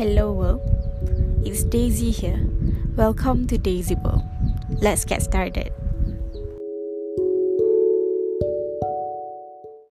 Hello world, it's Daisy here. Welcome to Daisy World. Let's get started.